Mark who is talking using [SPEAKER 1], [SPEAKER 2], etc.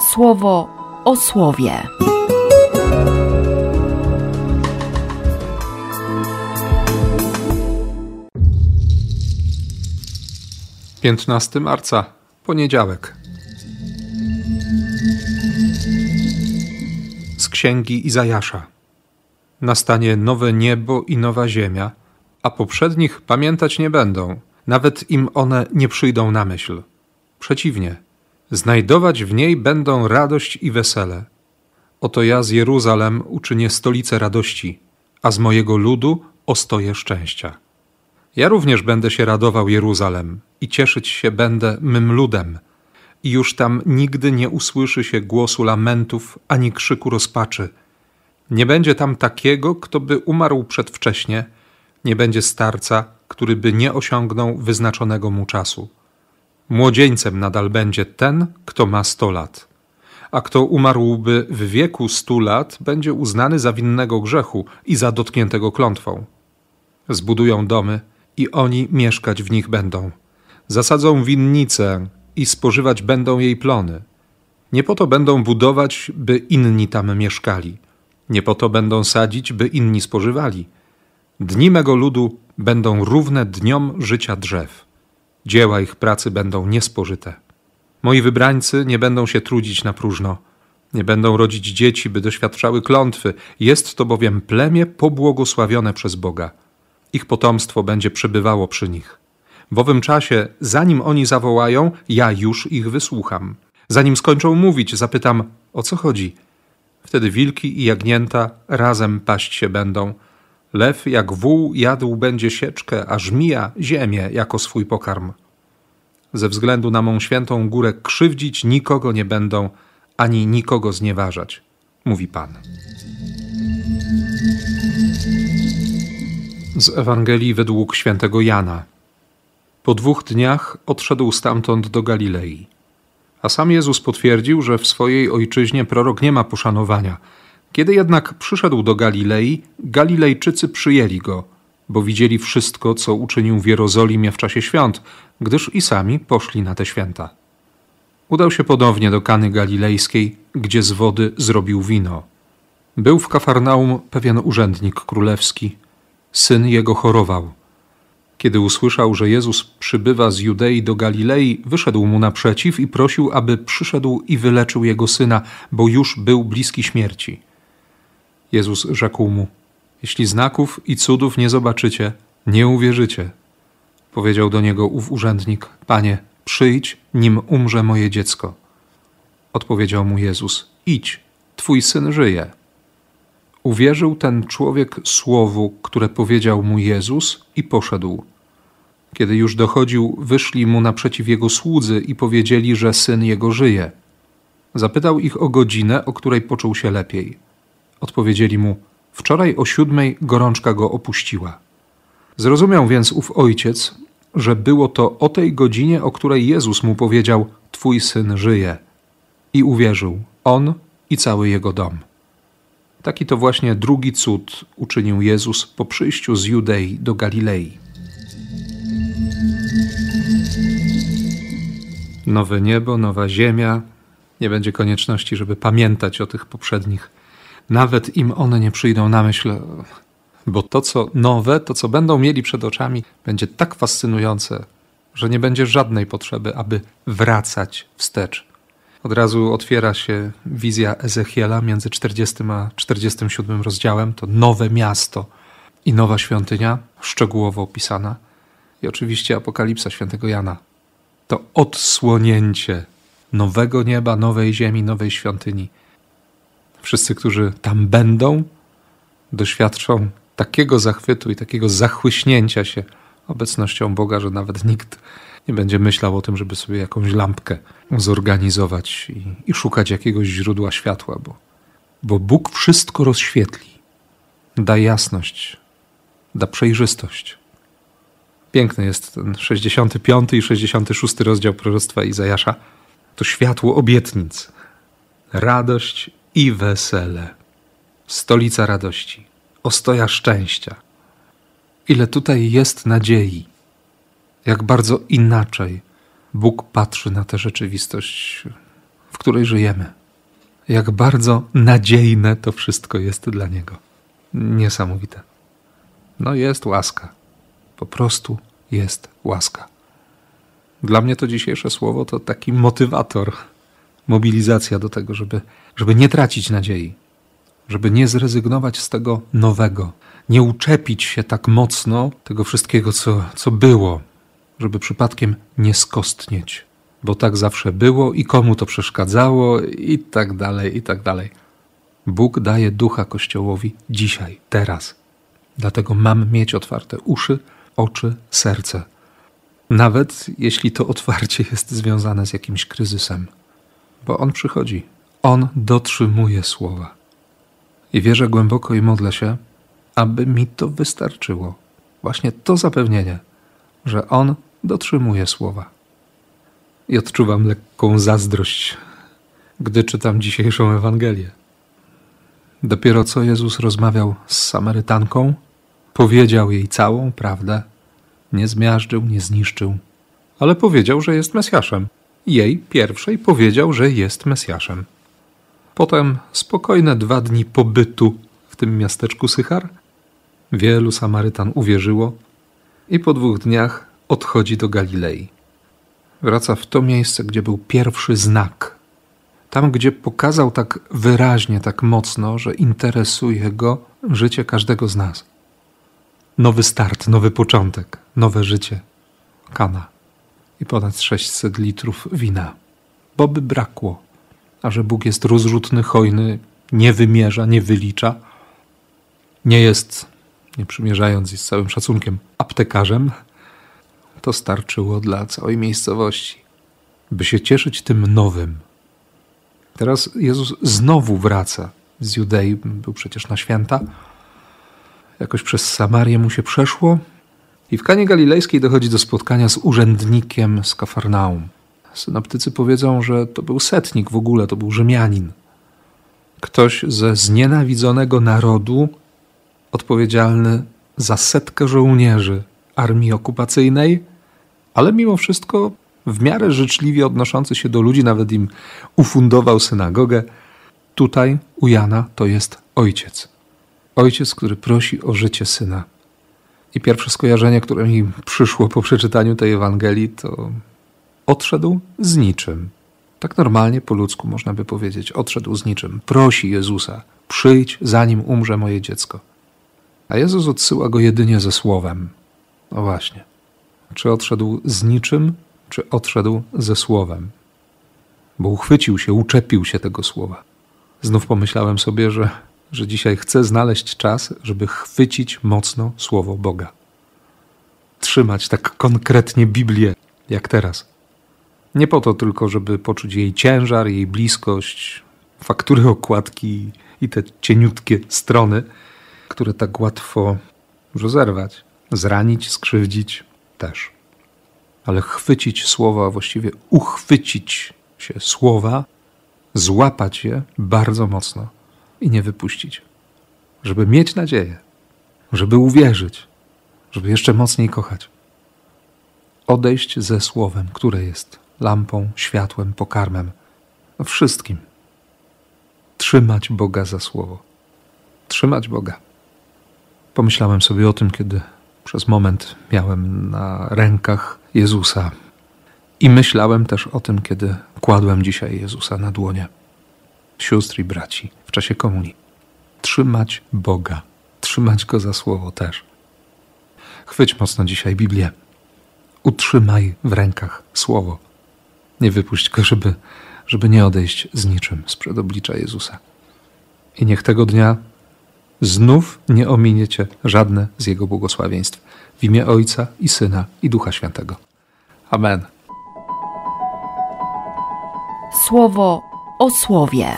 [SPEAKER 1] słowo o słowie.
[SPEAKER 2] 15 marca, poniedziałek. Z księgi Izajasza. Nastanie nowe niebo i nowa ziemia, a poprzednich pamiętać nie będą, nawet im one nie przyjdą na myśl. Przeciwnie, znajdować w niej będą radość i wesele. Oto ja z Jeruzalem uczynię stolicę radości, a z mojego ludu ostoję szczęścia. Ja również będę się radował Jeruzalem i cieszyć się będę mym ludem. I już tam nigdy nie usłyszy się głosu lamentów ani krzyku rozpaczy. Nie będzie tam takiego, kto by umarł przedwcześnie, nie będzie starca, który by nie osiągnął wyznaczonego mu czasu. Młodzieńcem nadal będzie ten, kto ma sto lat. A kto umarłby w wieku stu lat, będzie uznany za winnego grzechu i za dotkniętego klątwą. Zbudują domy i oni mieszkać w nich będą. Zasadzą winnicę i spożywać będą jej plony. Nie po to będą budować, by inni tam mieszkali. Nie po to będą sadzić, by inni spożywali. Dni mego ludu będą równe dniom życia drzew. Dzieła ich pracy będą niespożyte. Moi wybrańcy nie będą się trudzić na próżno. Nie będą rodzić dzieci, by doświadczały klątwy. Jest to bowiem plemię pobłogosławione przez Boga ich potomstwo będzie przebywało przy nich. W owym czasie, zanim oni zawołają, ja już ich wysłucham. Zanim skończą mówić, zapytam, o co chodzi. Wtedy wilki i jagnięta razem paść się będą. Lew jak wół jadł będzie sieczkę, a żmija ziemię jako swój pokarm. Ze względu na mą świętą górę krzywdzić nikogo nie będą, ani nikogo znieważać, mówi Pan. z Ewangelii według świętego Jana. Po dwóch dniach odszedł stamtąd do Galilei. A sam Jezus potwierdził, że w swojej ojczyźnie prorok nie ma poszanowania. Kiedy jednak przyszedł do Galilei, Galilejczycy przyjęli go, bo widzieli wszystko, co uczynił w Jerozolimie w czasie świąt, gdyż i sami poszli na te święta. Udał się ponownie do Kany Galilejskiej, gdzie z wody zrobił wino. Był w Kafarnaum pewien urzędnik królewski, syn jego chorował. Kiedy usłyszał, że Jezus przybywa z Judei do Galilei, wyszedł mu naprzeciw i prosił, aby przyszedł i wyleczył jego syna, bo już był bliski śmierci. Jezus rzekł mu: Jeśli znaków i cudów nie zobaczycie, nie uwierzycie. Powiedział do niego ów urzędnik: Panie, przyjdź, nim umrze moje dziecko. Odpowiedział mu Jezus: Idź, twój syn żyje. Uwierzył ten człowiek słowu, które powiedział mu Jezus i poszedł. Kiedy już dochodził, wyszli mu naprzeciw jego słudzy i powiedzieli, że syn jego żyje. Zapytał ich o godzinę, o której poczuł się lepiej. Odpowiedzieli mu: Wczoraj o siódmej gorączka go opuściła. Zrozumiał więc ów ojciec, że było to o tej godzinie, o której Jezus mu powiedział: Twój syn żyje. I uwierzył on i cały jego dom. Taki to właśnie drugi cud uczynił Jezus po przyjściu z Judei do Galilei. Nowe niebo, nowa ziemia. Nie będzie konieczności, żeby pamiętać o tych poprzednich. Nawet im one nie przyjdą na myśl, bo to, co nowe, to, co będą mieli przed oczami, będzie tak fascynujące, że nie będzie żadnej potrzeby, aby wracać wstecz od razu otwiera się wizja Ezechiela między 40 a 47 rozdziałem. To nowe miasto i nowa świątynia, szczegółowo opisana. I oczywiście Apokalipsa świętego Jana. To odsłonięcie nowego nieba, nowej ziemi, nowej świątyni. Wszyscy, którzy tam będą, doświadczą takiego zachwytu i takiego zachłyśnięcia się obecnością Boga, że nawet nikt nie będzie myślał o tym, żeby sobie jakąś lampkę zorganizować i, i szukać jakiegoś źródła światła, bo, bo Bóg wszystko rozświetli, da jasność, da przejrzystość. Piękny jest ten 65 i 66 rozdział proroctwa Izajasza. To światło obietnic, radość i wesele, stolica radości, ostoja szczęścia. Ile tutaj jest nadziei jak bardzo inaczej Bóg patrzy na tę rzeczywistość, w której żyjemy. Jak bardzo nadziejne to wszystko jest dla Niego. Niesamowite. No jest łaska. Po prostu jest łaska. Dla mnie to dzisiejsze słowo to taki motywator, mobilizacja do tego, żeby, żeby nie tracić nadziei, żeby nie zrezygnować z tego nowego, nie uczepić się tak mocno tego wszystkiego, co, co było, żeby przypadkiem nie skostnieć, bo tak zawsze było i komu to przeszkadzało, i tak dalej, i tak dalej. Bóg daje ducha Kościołowi dzisiaj, teraz. Dlatego mam mieć otwarte uszy, oczy, serce. Nawet jeśli to otwarcie jest związane z jakimś kryzysem, bo on przychodzi, on dotrzymuje słowa. I wierzę głęboko i modlę się, aby mi to wystarczyło. Właśnie to zapewnienie, że on dotrzymuje słowa. I odczuwam lekką zazdrość, gdy czytam dzisiejszą Ewangelię. Dopiero co Jezus rozmawiał z Samarytanką, powiedział jej całą prawdę, nie zmiażdżył, nie zniszczył, ale powiedział, że jest Mesjaszem. Jej pierwszej powiedział, że jest Mesjaszem. Potem spokojne dwa dni pobytu w tym miasteczku Sychar. Wielu Samarytan uwierzyło i po dwóch dniach odchodzi do Galilei. Wraca w to miejsce, gdzie był pierwszy znak. Tam, gdzie pokazał tak wyraźnie, tak mocno, że interesuje go życie każdego z nas. Nowy start, nowy początek, nowe życie. Kana i ponad 600 litrów wina. Bo by brakło, a że Bóg jest rozrzutny, hojny, nie wymierza, nie wylicza, nie jest, nie przymierzając i z całym szacunkiem, aptekarzem, to starczyło dla całej miejscowości, by się cieszyć tym nowym. Teraz Jezus znowu wraca z Judei, był przecież na święta. Jakoś przez Samarię mu się przeszło i w Kanie Galilejskiej dochodzi do spotkania z urzędnikiem z Kafarnaum. Synoptycy powiedzą, że to był setnik w ogóle, to był Rzymianin. Ktoś ze znienawidzonego narodu, odpowiedzialny za setkę żołnierzy armii okupacyjnej, ale mimo wszystko w miarę życzliwie odnoszący się do ludzi, nawet im ufundował synagogę. Tutaj u Jana to jest ojciec. Ojciec, który prosi o życie syna. I pierwsze skojarzenie, które mi przyszło po przeczytaniu tej Ewangelii, to odszedł z niczym. Tak normalnie po ludzku można by powiedzieć, odszedł z niczym. Prosi Jezusa, przyjdź, zanim umrze moje dziecko. A Jezus odsyła go jedynie ze słowem. No właśnie. Czy odszedł z niczym, czy odszedł ze słowem? Bo uchwycił się, uczepił się tego słowa. Znów pomyślałem sobie, że, że dzisiaj chcę znaleźć czas, żeby chwycić mocno słowo Boga. Trzymać tak konkretnie Biblię, jak teraz. Nie po to tylko, żeby poczuć jej ciężar, jej bliskość, faktury okładki i te cieniutkie strony, które tak łatwo rozerwać, zranić, skrzywdzić też. Ale chwycić słowa, a właściwie uchwycić się słowa, złapać je bardzo mocno i nie wypuścić. Żeby mieć nadzieję, żeby uwierzyć, żeby jeszcze mocniej kochać. Odejść ze słowem, które jest lampą, światłem, pokarmem, wszystkim. Trzymać Boga za słowo. Trzymać Boga. Pomyślałem sobie o tym, kiedy przez moment miałem na rękach Jezusa i myślałem też o tym, kiedy kładłem dzisiaj Jezusa na dłonie. Sióstr i braci, w czasie komunii. Trzymać Boga, trzymać Go za słowo też. Chwyć mocno dzisiaj Biblię. Utrzymaj w rękach słowo. Nie wypuść go, żeby, żeby nie odejść z niczym sprzed oblicza Jezusa. I niech tego dnia znów nie ominiecie żadne z Jego błogosławieństw. W imię Ojca i Syna i Ducha Świętego. Amen.
[SPEAKER 1] Słowo o słowie.